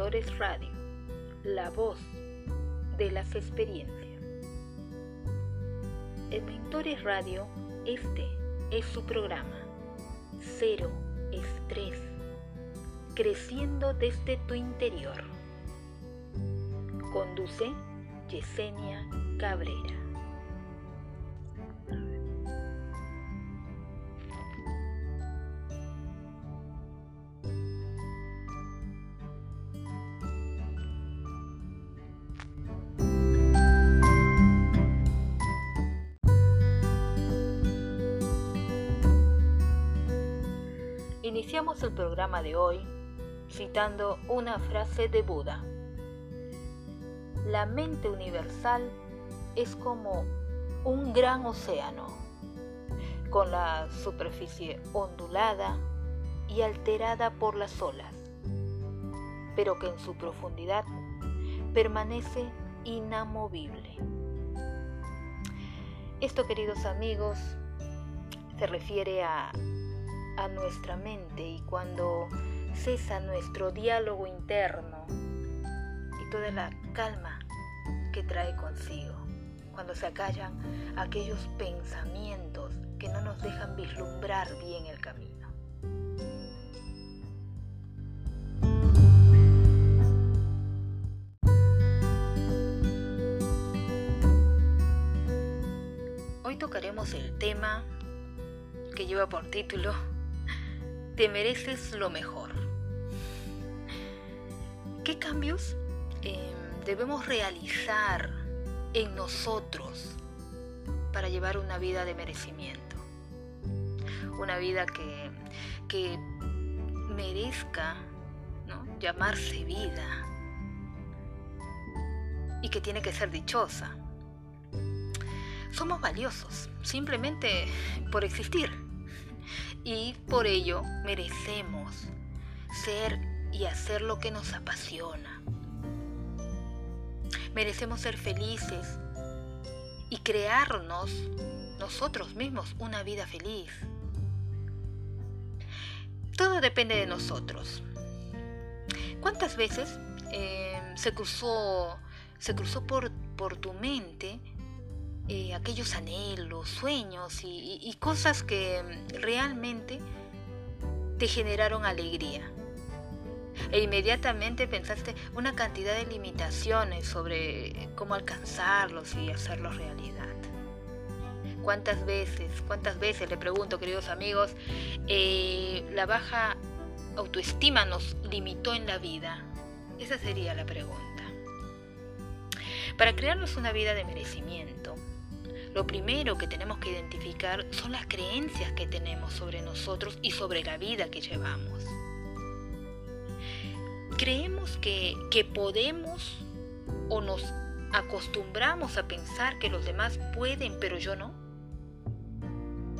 Mentores Radio, la voz de las experiencias. En Mentores Radio, este es su programa, Cero Estrés, creciendo desde tu interior. Conduce Yesenia Cabrera. El programa de hoy citando una frase de Buda. La mente universal es como un gran océano, con la superficie ondulada y alterada por las olas, pero que en su profundidad permanece inamovible. Esto, queridos amigos, se refiere a a nuestra mente y cuando cesa nuestro diálogo interno y toda la calma que trae consigo, cuando se acallan aquellos pensamientos que no nos dejan vislumbrar bien el camino. Hoy tocaremos el tema que lleva por título te mereces lo mejor. ¿Qué cambios em, debemos realizar en nosotros para llevar una vida de merecimiento? Una vida que, que merezca llamarse vida y que tiene que ser dichosa. Somos valiosos simplemente por existir y por ello merecemos ser y hacer lo que nos apasiona. Merecemos ser felices y crearnos nosotros mismos una vida feliz. Todo depende de nosotros. ¿Cuántas veces eh, se cruzó, se cruzó por, por tu mente eh, aquellos anhelos, sueños y, cosas que realmente te generaron alegría. E inmediatamente pensaste una cantidad de limitaciones sobre cómo alcanzarlos y hacerlos realidad. ¿Cuántas veces, cuántas veces, le pregunto queridos amigos, eh, la baja autoestima nos limitó en la vida? Esa sería la pregunta. Para crearnos una vida de merecimiento, lo primero que tenemos que identificar son las creencias que tenemos sobre nosotros y sobre la vida que llevamos. Creemos que, podemos o nos acostumbramos a pensar que los demás pueden, pero yo no.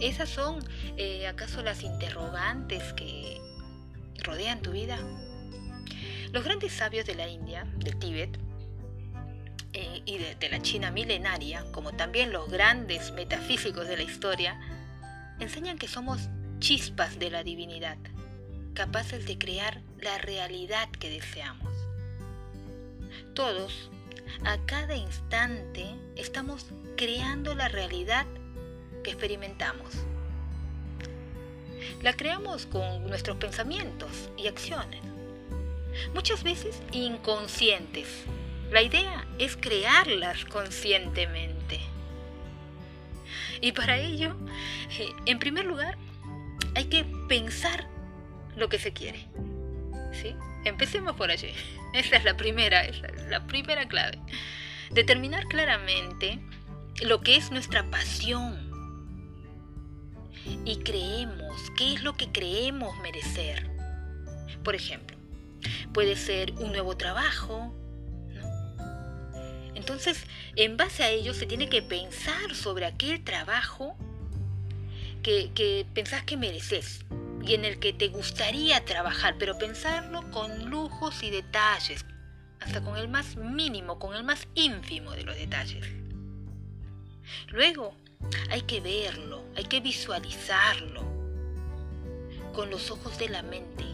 ¿Esas son eh, acaso las interrogantes que rodean tu vida? Los grandes sabios de la India, del Tíbet, eh, y de, la China milenaria, como también los grandes metafísicos de la historia, enseñan que somos chispas de la divinidad, capaces de crear la realidad que deseamos. Todos, a cada instante, estamos creando la realidad que experimentamos. La creamos con nuestros pensamientos y acciones, muchas veces inconscientes, la idea es crearlas conscientemente. Y para ello, eh, en primer lugar, hay que pensar lo que se quiere. ¿Sí? Empecemos por allí. Esa es la primera, esa es la primera clave. Determinar claramente lo que es nuestra pasión. Y creemos, qué es lo que creemos merecer. Por ejemplo, puede ser un nuevo trabajo, entonces, en base a ello se tiene que pensar sobre aquel trabajo que, pensás que mereces y en el que te gustaría trabajar, pero pensarlo con lujos y detalles, hasta con el más mínimo, con el más ínfimo de los detalles. Luego, hay que verlo, hay que visualizarlo con los ojos de la mente.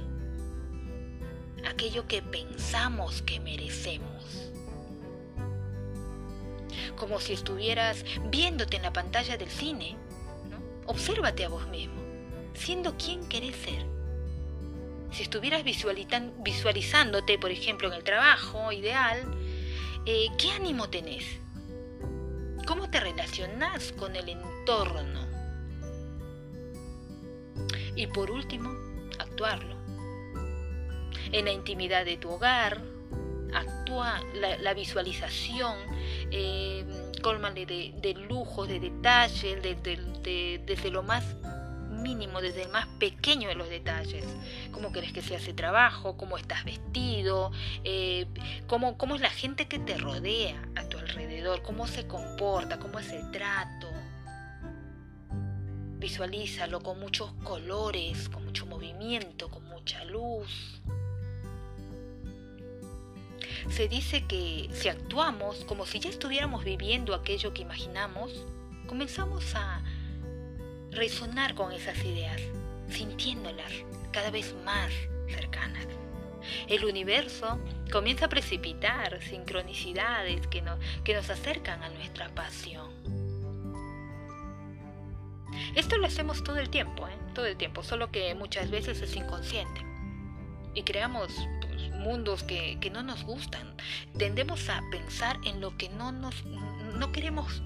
aquello que pensamos que merecemos. Como si estuvieras viéndote en la pantalla del cine. ¿no? Obsérvate a vos mismo, siendo quien querés ser. Si estuvieras visualizándote, por ejemplo, en el trabajo ideal, eh, ¿qué ánimo tenés? ¿Cómo te relacionás con el entorno? Y por último, actuarlo. En la intimidad de tu hogar, actúa la, visualización, eh, de, de lujos, de detalles, desde lo más mínimo, desde el más pequeño de los detalles. Cómo querés que sea ese trabajo, cómo estás vestido, eh, cómo, cómo es la gente que te rodea a tu alrededor, cómo se comporta, cómo es el trato. Visualízalo con muchos colores, con mucho movimiento, con mucha luz. Se dice que si actuamos como si ya estuviéramos viviendo aquello que imaginamos, comenzamos a resonar con esas ideas, sintiéndolas cada vez más cercanas. El universo comienza a precipitar sincronicidades que, que nos acercan a nuestra pasión. Esto lo hacemos todo el tiempo, ¿eh? todo el tiempo, solo que muchas veces es inconsciente. Y creamos pues, mundos que, que, no nos gustan. Tendemos a pensar en lo que no, nos, no queremos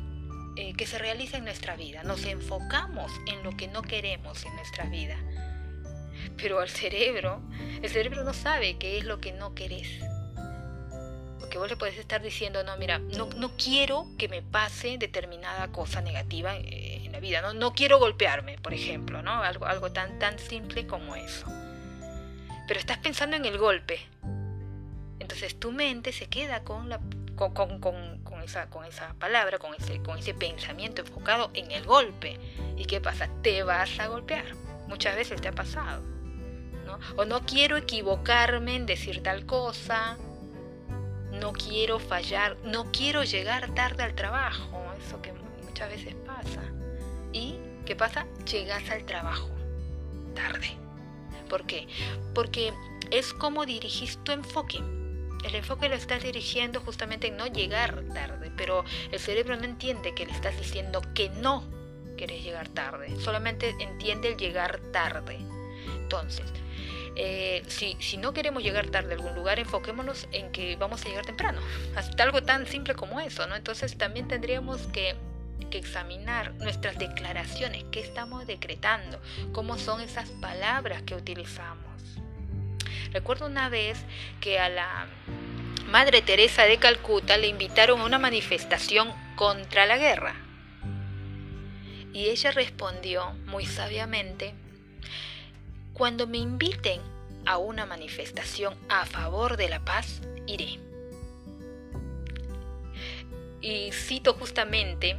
eh, que se realiza en nuestra vida. Nos enfocamos en lo que no queremos en nuestra vida. Pero al cerebro, el cerebro no sabe qué es lo que no querés. Porque vos le puedes estar diciendo, no, mira, no, no quiero que me pase determinada cosa negativa eh, en la vida. No, no quiero golpearme, por ejemplo, ¿no? Algo, algo tan, tan simple como eso. Pero estás pensando en el golpe. Entonces tu mente se queda con la con, esa, con esa palabra, con ese, pensamiento enfocado en el golpe. ¿Y qué pasa? Te vas a golpear. Muchas veces te ha pasado. O no quiero equivocarme en decir tal cosa. No quiero fallar. No quiero llegar tarde al trabajo. Eso que muchas veces pasa. ¿Y qué pasa? Llegas al trabajo tarde. ¿Por qué? Porque es como dirigís tu enfoque el enfoque lo estás dirigiendo justamente en no llegar tarde, pero el cerebro no entiende que le estás diciendo que no quieres llegar tarde, solamente entiende el llegar tarde. Entonces, eh, si, si, no queremos llegar tarde a algún lugar, enfoquémonos en que vamos a llegar temprano. Hasta algo tan simple como eso, ¿no? Entonces también tendríamos que, que examinar nuestras declaraciones, qué estamos decretando, cómo son esas palabras que utilizamos. Recuerdo una vez que a la Madre Teresa de Calcuta le invitaron a una manifestación contra la guerra. Y ella respondió muy sabiamente, cuando me inviten a una manifestación a favor de la paz, iré. Y cito justamente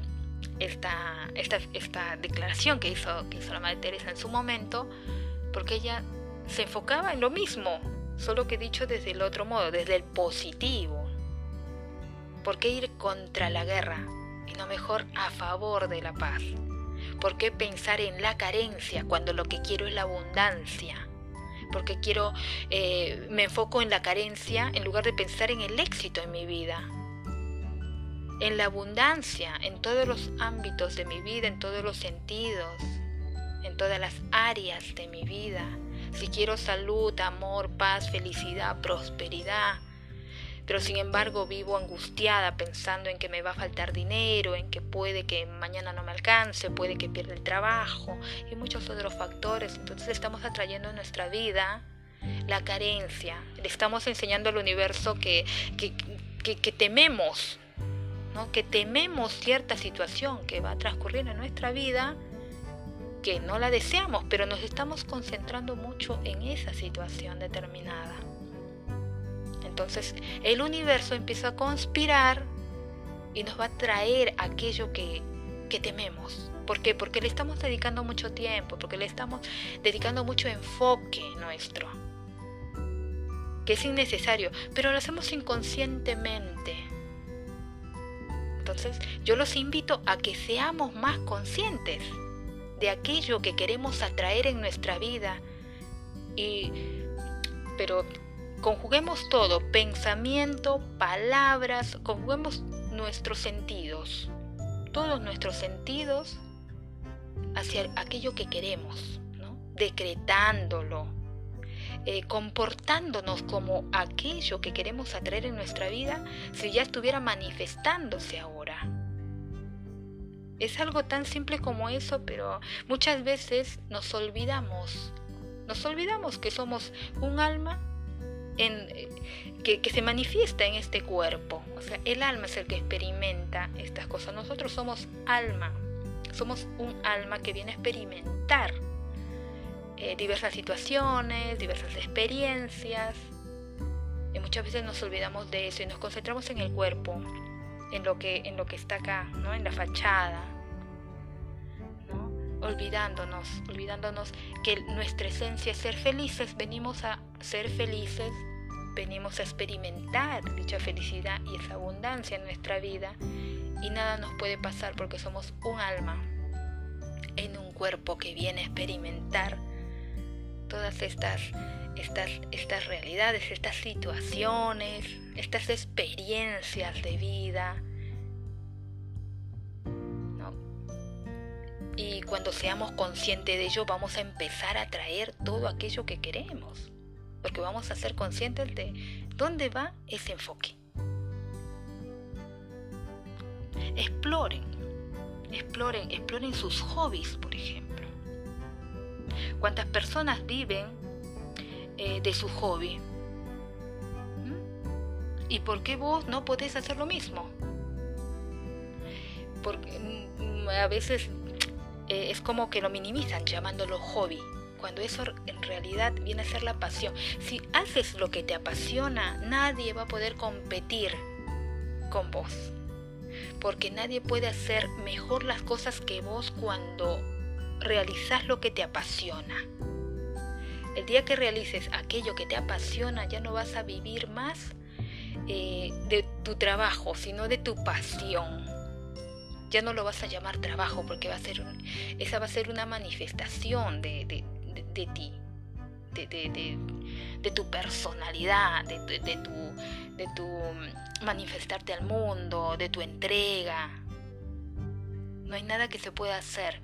esta, esta, esta declaración que hizo, que hizo la Madre Teresa en su momento, porque ella se enfocaba en lo mismo, solo que dicho desde el otro modo, desde el positivo. ¿Por qué ir contra la guerra y no mejor a favor de la paz? ¿Por qué pensar en la carencia cuando lo que quiero es la abundancia? ¿Por qué quiero, eh, me enfoco en la carencia en lugar de pensar en el éxito en mi vida? En la abundancia, en todos los ámbitos de mi vida, en todos los sentidos, en todas las áreas de mi vida si quiero salud, amor, paz, felicidad, prosperidad. Pero sin embargo vivo angustiada pensando en que me va a faltar dinero, en que puede que mañana no me alcance, puede que pierda el trabajo y muchos otros factores. Entonces estamos atrayendo a nuestra vida la carencia. Le estamos enseñando al universo que, que, que tememos, ¿no? que tememos cierta situación que va a transcurrir en nuestra vida que no la deseamos, pero nos estamos concentrando mucho en esa situación determinada. Entonces el universo empieza a conspirar y nos va a traer aquello que, que tememos. ¿Por qué? Porque le estamos dedicando mucho tiempo, porque le estamos dedicando mucho enfoque nuestro, que es innecesario, pero lo hacemos inconscientemente. Entonces yo los invito a que seamos más conscientes de aquello que queremos atraer en nuestra vida. Y, pero conjuguemos todo, pensamiento, palabras, conjuguemos nuestros sentidos, todos nuestros sentidos hacia aquello que queremos, ¿no? decretándolo, eh, comportándonos como aquello que queremos atraer en nuestra vida si ya estuviera manifestándose ahora. Es algo tan simple como eso, pero muchas veces nos olvidamos. Nos olvidamos que somos un alma eh, que, que, se manifiesta en este cuerpo. O sea, el alma es el que experimenta estas cosas. Nosotros somos alma. Somos un alma que viene a experimentar eh, diversas situaciones, diversas experiencias. Y muchas veces nos olvidamos de eso y nos concentramos en el cuerpo, en lo que, en lo que está acá, ¿no? en la fachada. ¿no? Olvidándonos, olvidándonos que nuestra esencia es ser felices, venimos a ser felices, venimos a experimentar dicha felicidad y esa abundancia en nuestra vida y nada nos puede pasar porque somos un alma en un cuerpo que viene a experimentar estas, estas, estas realidades, estas situaciones, estas experiencias de vida. Y cuando seamos conscientes de ello, vamos a empezar a traer todo aquello que queremos. Porque vamos a ser conscientes de dónde va ese enfoque. Exploren, exploren, exploren sus hobbies, por ejemplo cuántas personas viven eh, de su hobby. ¿Mm? ¿Y por qué vos no podés hacer lo mismo? Porque mm, a veces eh, es como que lo minimizan llamándolo hobby, cuando eso en realidad viene a ser la pasión. Si haces lo que te apasiona, nadie va a poder competir con vos. Porque nadie puede hacer mejor las cosas que vos cuando realizas lo que te apasiona. El día que realices aquello que te apasiona, ya no vas a vivir más eh, de tu trabajo, sino de tu pasión. Ya no lo vas a llamar trabajo porque va a ser esa va a ser una manifestación de, ti, de, tu personalidad, de, tu, de tu manifestarte al mundo, de tu entrega. No hay nada que se pueda hacer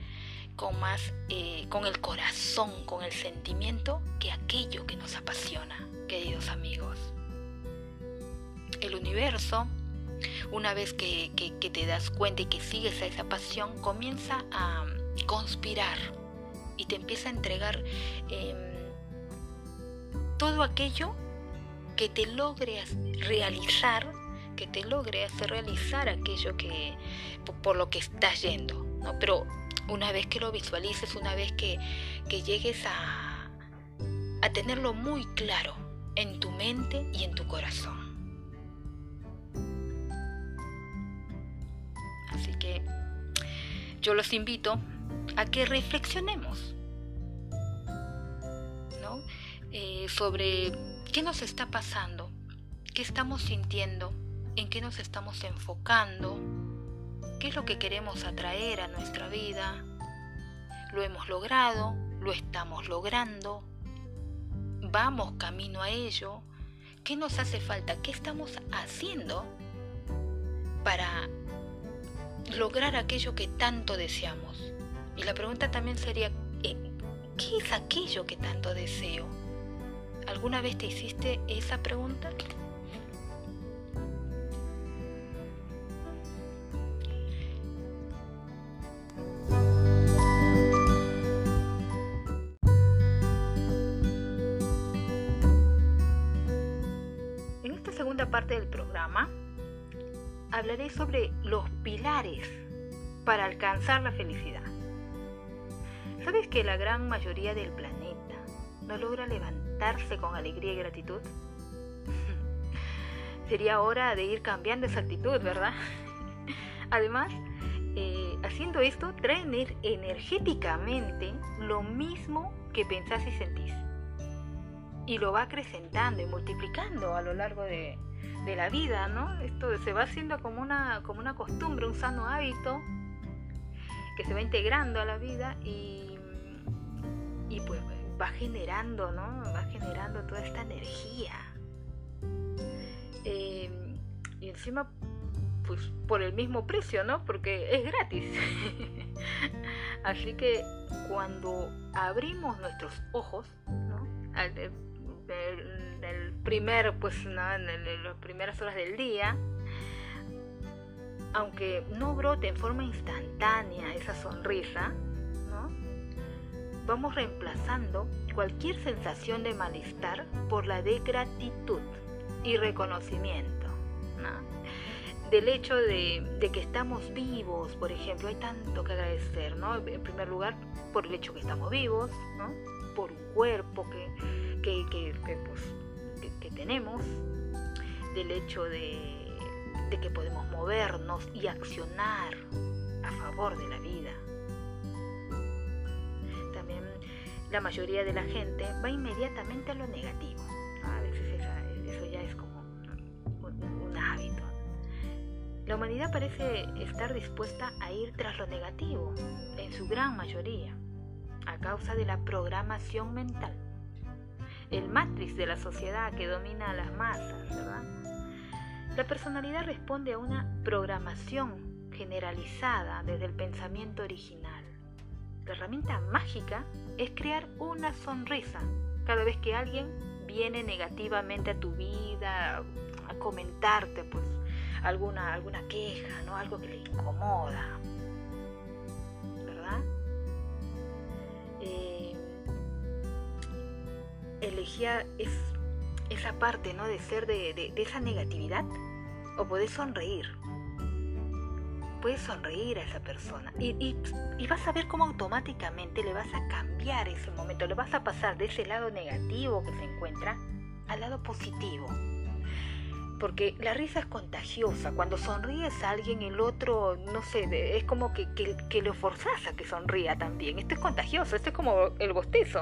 con más, eh, con el corazón, con el sentimiento, que aquello que nos apasiona, queridos amigos. El universo, una vez que, te das cuenta y que sigues a esa pasión, comienza a conspirar y te empieza a entregar em, todo aquello que te logre realizar, que te logre hacer realizar aquello que por, lo que estás yendo. ¿no? Pero una vez que lo visualices, una vez que, llegues a, a tenerlo muy claro en tu mente y en tu corazón. Así que yo los invito a que reflexionemos ¿no? Eh, sobre qué nos está pasando, qué estamos sintiendo, en qué nos estamos enfocando, ¿Qué es lo que queremos atraer a nuestra vida? ¿Lo hemos logrado? ¿Lo estamos logrando? ¿Vamos camino a ello? ¿Qué nos hace falta? ¿Qué estamos haciendo para lograr aquello que tanto deseamos? Y la pregunta también sería, eh, ¿qué es aquello que tanto deseo? ¿Alguna vez te hiciste esa pregunta? Para alcanzar la felicidad. ¿Sabes que la gran mayoría del planeta no logra levantarse con alegría y gratitud? Sería hora de ir cambiando esa actitud, ¿verdad? Además, eh, haciendo esto, traen energéticamente lo mismo que pensás y sentís. Y lo va acrecentando y multiplicando a lo largo de, de la vida, ¿no? Esto se va haciendo como una, como una costumbre, un sano hábito que se va integrando a la vida y, y pues va generando, ¿no? Va generando toda esta energía Eh, y encima, pues por el mismo precio, ¿no? Porque es gratis. Así que cuando abrimos nuestros ojos, ¿no? El, primer, pues, ¿no? en las primeras horas del día, aunque no brote en forma instantánea esa sonrisa, ¿no? vamos reemplazando cualquier sensación de malestar por la de gratitud y reconocimiento. Del hecho de, que estamos vivos, por ejemplo, hay tanto que agradecer, ¿no? En primer lugar, por el hecho que estamos vivos, ¿no? por un cuerpo que, que, pues, que tenemos, del hecho de de que podemos movernos y accionar a favor de la vida. También la mayoría de la gente va inmediatamente a lo negativo. A veces eso ya es como un, hábito. La humanidad parece estar dispuesta a ir tras lo negativo, en su gran mayoría, a causa de la programación mental, el matriz de la sociedad que domina a las masas, ¿verdad? La personalidad responde a una programación generalizada desde el pensamiento original. La herramienta mágica es crear una sonrisa cada vez que alguien viene negativamente a tu vida, a comentarte pues alguna, alguna queja, ¿no? algo que le incomoda. Es, esa parte ¿no? de ser de, esa negatividad o puedes sonreír. Puedes sonreír a esa persona y, vas a ver cómo automáticamente le vas a cambiar ese momento, le vas a pasar de ese lado negativo que se encuentra al lado positivo. Porque la risa es contagiosa. Cuando sonríes a alguien, el otro, no sé, es como que, que, lo forzas a que sonría también. Esto es contagioso, esto es como el bostezo.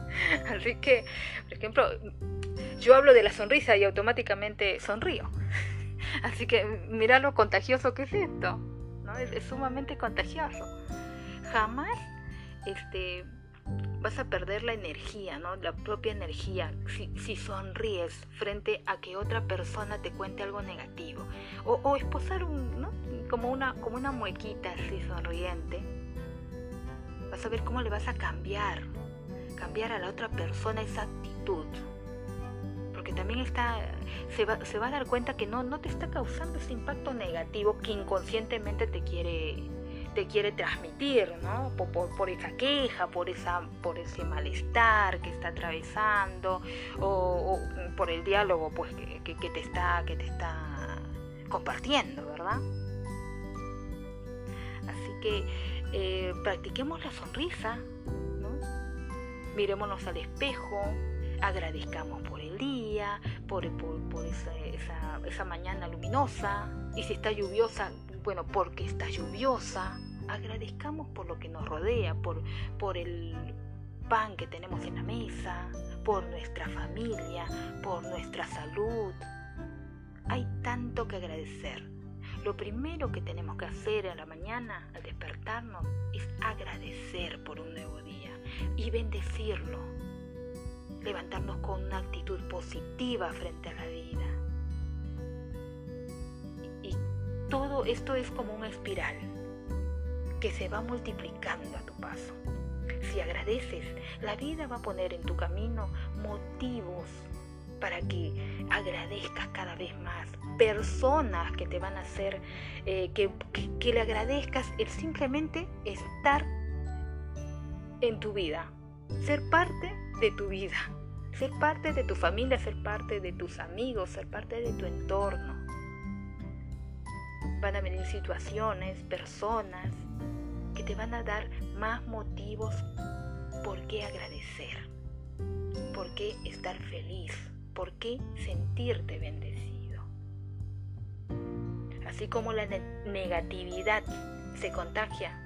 Así que, por ejemplo, yo hablo de la sonrisa y automáticamente sonrío. Así que mira lo contagioso que es esto, ¿no? Es, sumamente contagioso. Jamás este, vas a perder la energía, ¿no? La propia energía si, sonríes frente a que otra persona te cuente algo negativo. O, o esposar un, ¿no? como, una, como una muequita así sonriente. Vas a ver cómo le vas a cambiar, cambiar a la otra persona esa actitud también está, se va, se va a dar cuenta que no, no te está causando ese impacto negativo que inconscientemente te quiere, te quiere transmitir, ¿no? Por, esa queja, por, esa, por ese malestar que está atravesando, o, por el diálogo pues, que, te está, que te está compartiendo, ¿verdad? Así que eh, practiquemos la sonrisa, ¿no? Mirémonos al espejo, agradezcamos por el día, por, esa, mañana luminosa, y si está lluviosa, bueno, porque está lluviosa, agradezcamos por lo que nos rodea, por, por el pan que tenemos en la mesa, por nuestra familia, por nuestra salud. Hay tanto que agradecer. Lo primero que tenemos que hacer a la mañana al despertarnos es agradecer por un nuevo día y bendecirlo levantarnos con una actitud positiva frente a la vida. Todo esto es como una espiral que se va multiplicando a tu paso. Si agradeces, la vida va a poner en tu camino motivos para que agradezcas cada vez más. Personas que te van a hacer eh, que, que le agradezcas el simplemente estar en tu vida, ser parte de tu vida, ser parte de tu familia, ser parte de tus amigos, ser parte de tu entorno. Van a venir situaciones, personas que te van a dar más motivos por qué agradecer, por qué estar feliz, por qué sentirte bendecido. Así como la negatividad se contagia,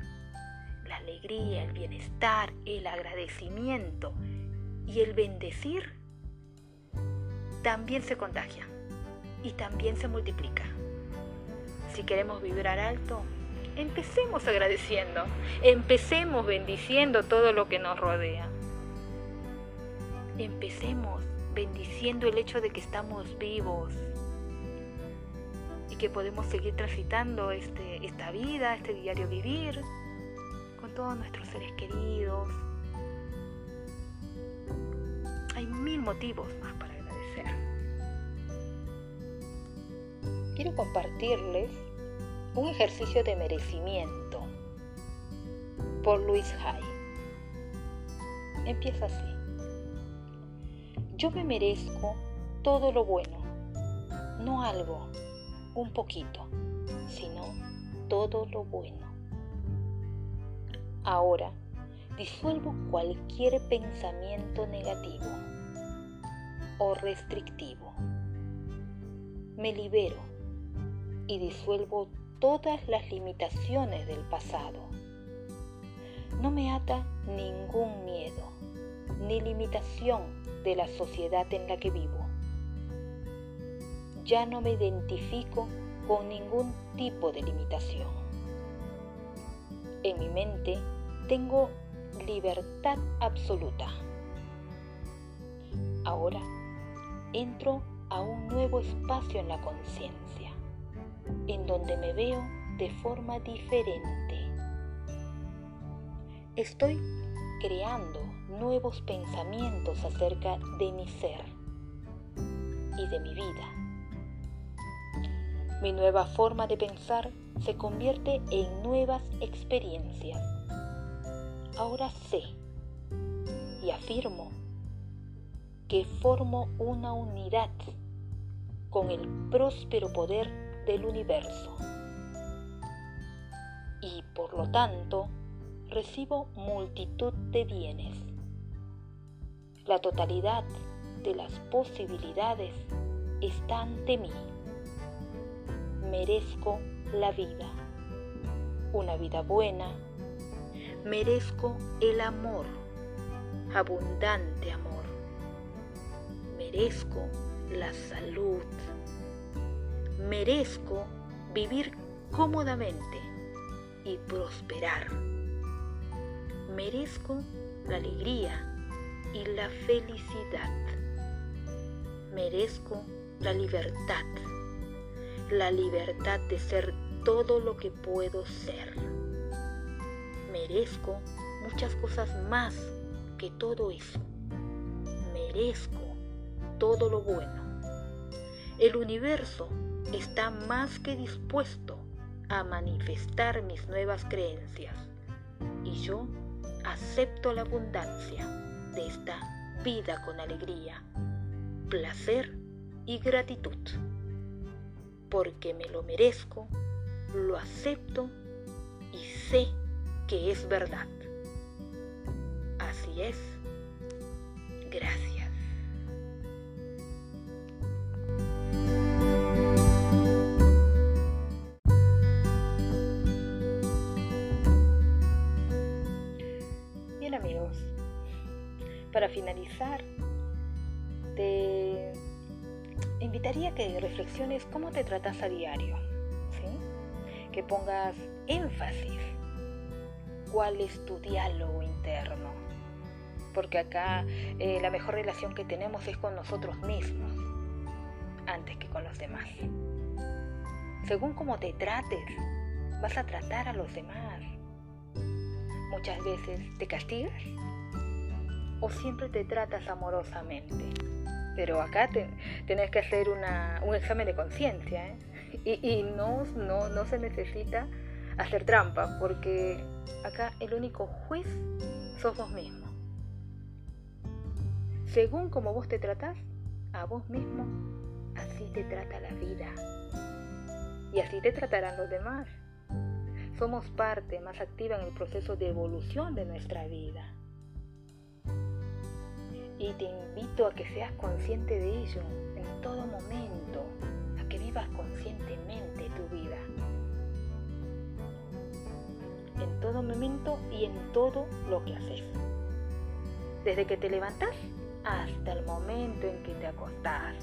la alegría, el bienestar, el agradecimiento y el bendecir también se contagia y también se multiplica. Si queremos vibrar alto, empecemos agradeciendo, empecemos bendiciendo todo lo que nos rodea. Empecemos bendiciendo el hecho de que estamos vivos, y que podemos seguir transitando este, esta vida, este diario vivir con todos nuestros seres queridos. Hay mil motivos más para agradecer. Quiero compartirles un ejercicio de merecimiento por Luis Hay. Empieza así. Yo me merezco todo lo bueno, no algo, un poquito, sino todo lo bueno. Ahora disuelvo cualquier pensamiento negativo o restrictivo. Me libero y disuelvo todas las limitaciones del pasado. No me ata ningún miedo ni limitación de la sociedad en la que vivo. Ya no me identifico con ningún tipo de limitación. En mi mente tengo libertad absoluta. Ahora entro a un nuevo espacio en la conciencia, en donde me veo de forma diferente. Estoy creando nuevos pensamientos acerca de mi ser y de mi vida. Mi nueva forma de pensar se convierte en nuevas experiencias. Ahora sé y afirmo que formo una unidad con el próspero poder del universo. Y por lo tanto, recibo multitud de bienes la totalidad de las posibilidades está ante mí. Merezco la vida, una vida buena. Merezco el amor, abundante amor. Merezco la salud. Merezco vivir cómodamente y prosperar. Merezco la alegría y la felicidad. Merezco la libertad, la libertad de ser todo lo que puedo ser. Merezco muchas cosas más que todo eso. Merezco todo lo bueno. El universo está más que dispuesto a manifestar mis nuevas creencias y yo acepto la abundancia de esta vida con alegría, placer y gratitud. Porque me lo merezco, lo acepto y sé que es verdad. Así es. Gracias. Para finalizar, te invitaría a que reflexiones cómo te tratas a diario, que pongas énfasis cuál es tu diálogo interno, porque acá eh, la mejor relación que tenemos es con nosotros mismos, antes que con los demás. Según cómo te trates, vas a tratar a los demás. Muchas veces te castigas o siempre te tratas amorosamente. Pero acá tenés que hacer un examen de conciencia ¿eh? y, no, no, no se necesita hacer trampa porque acá el único juez sos vos mismo. Según como vos te tratás, a vos mismo, así te trata la vida. Y así te tratarán los demás. Somos parte más activa en el proceso de evolución de nuestra vida y te invito a que seas consciente de ello en todo momento, a que vivas conscientemente tu vida. En todo momento y en todo lo que haces. Desde que te levantas hasta el momento en que te acostás.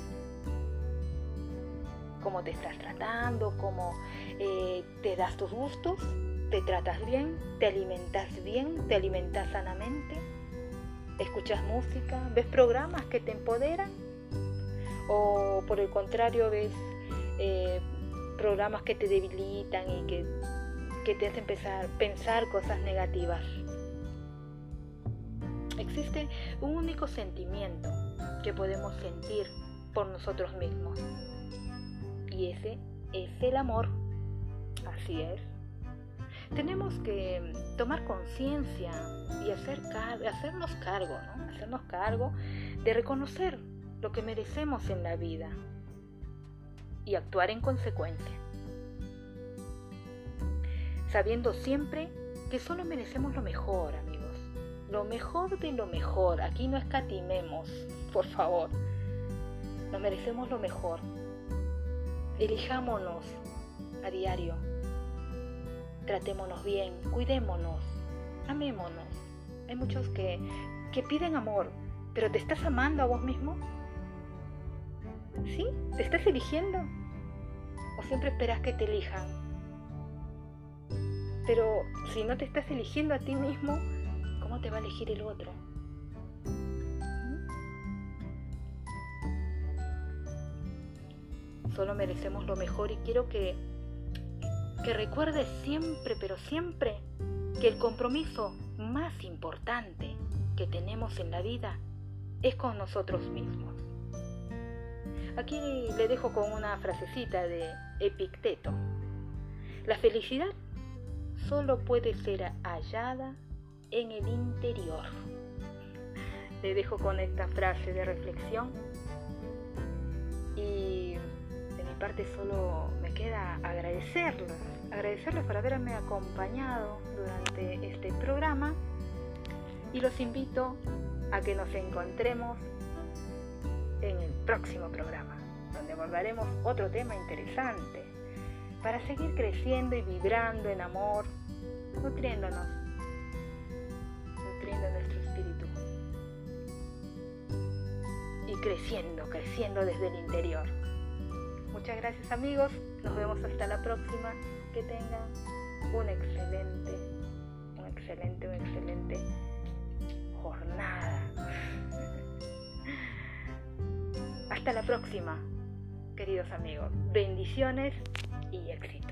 Cómo te estás tratando, cómo eh, te das tus gustos, te tratas bien, te alimentas bien, te alimentas sanamente escuchas música, ves programas que te empoderan o por el contrario ves eh, programas que te debilitan y que, te hacen pensar, pensar cosas negativas. Existe un único sentimiento que podemos sentir por nosotros mismos. Y ese es el amor. Así es. Tenemos que tomar conciencia y hacer hacernos cargo, ¿no? Hacernos cargo de reconocer lo que merecemos en la vida y actuar en consecuencia. Sabiendo siempre que solo merecemos lo mejor, amigos. Lo mejor de lo mejor. Aquí no escatimemos, por favor. Nos merecemos lo mejor. Elijámonos a diario. Tratémonos bien, cuidémonos, amémonos. Hay muchos que, que piden amor, pero ¿te estás amando a vos mismo? ¿Sí? ¿Te estás eligiendo? ¿O siempre esperas que te elijan? Pero si no te estás eligiendo a ti mismo, ¿cómo te va a elegir el otro? solo merecemos lo mejor y quiero que, que recuerdes siempre, pero siempre, que el compromiso más importante que tenemos en la vida es con nosotros mismos. Aquí le dejo con una frasecita de Epicteto. La felicidad solo puede ser hallada en el interior. Le dejo con esta frase de reflexión y parte solo me queda agradecerles, agradecerles por haberme acompañado durante este programa y los invito a que nos encontremos en el próximo programa, donde abordaremos otro tema interesante para seguir creciendo y vibrando en amor, nutriéndonos, nutriendo nuestro espíritu y creciendo, creciendo desde el interior. Muchas gracias amigos, nos vemos hasta la próxima. Que tengan un excelente, un excelente, un excelente jornada. Hasta la próxima, queridos amigos. Bendiciones y éxitos.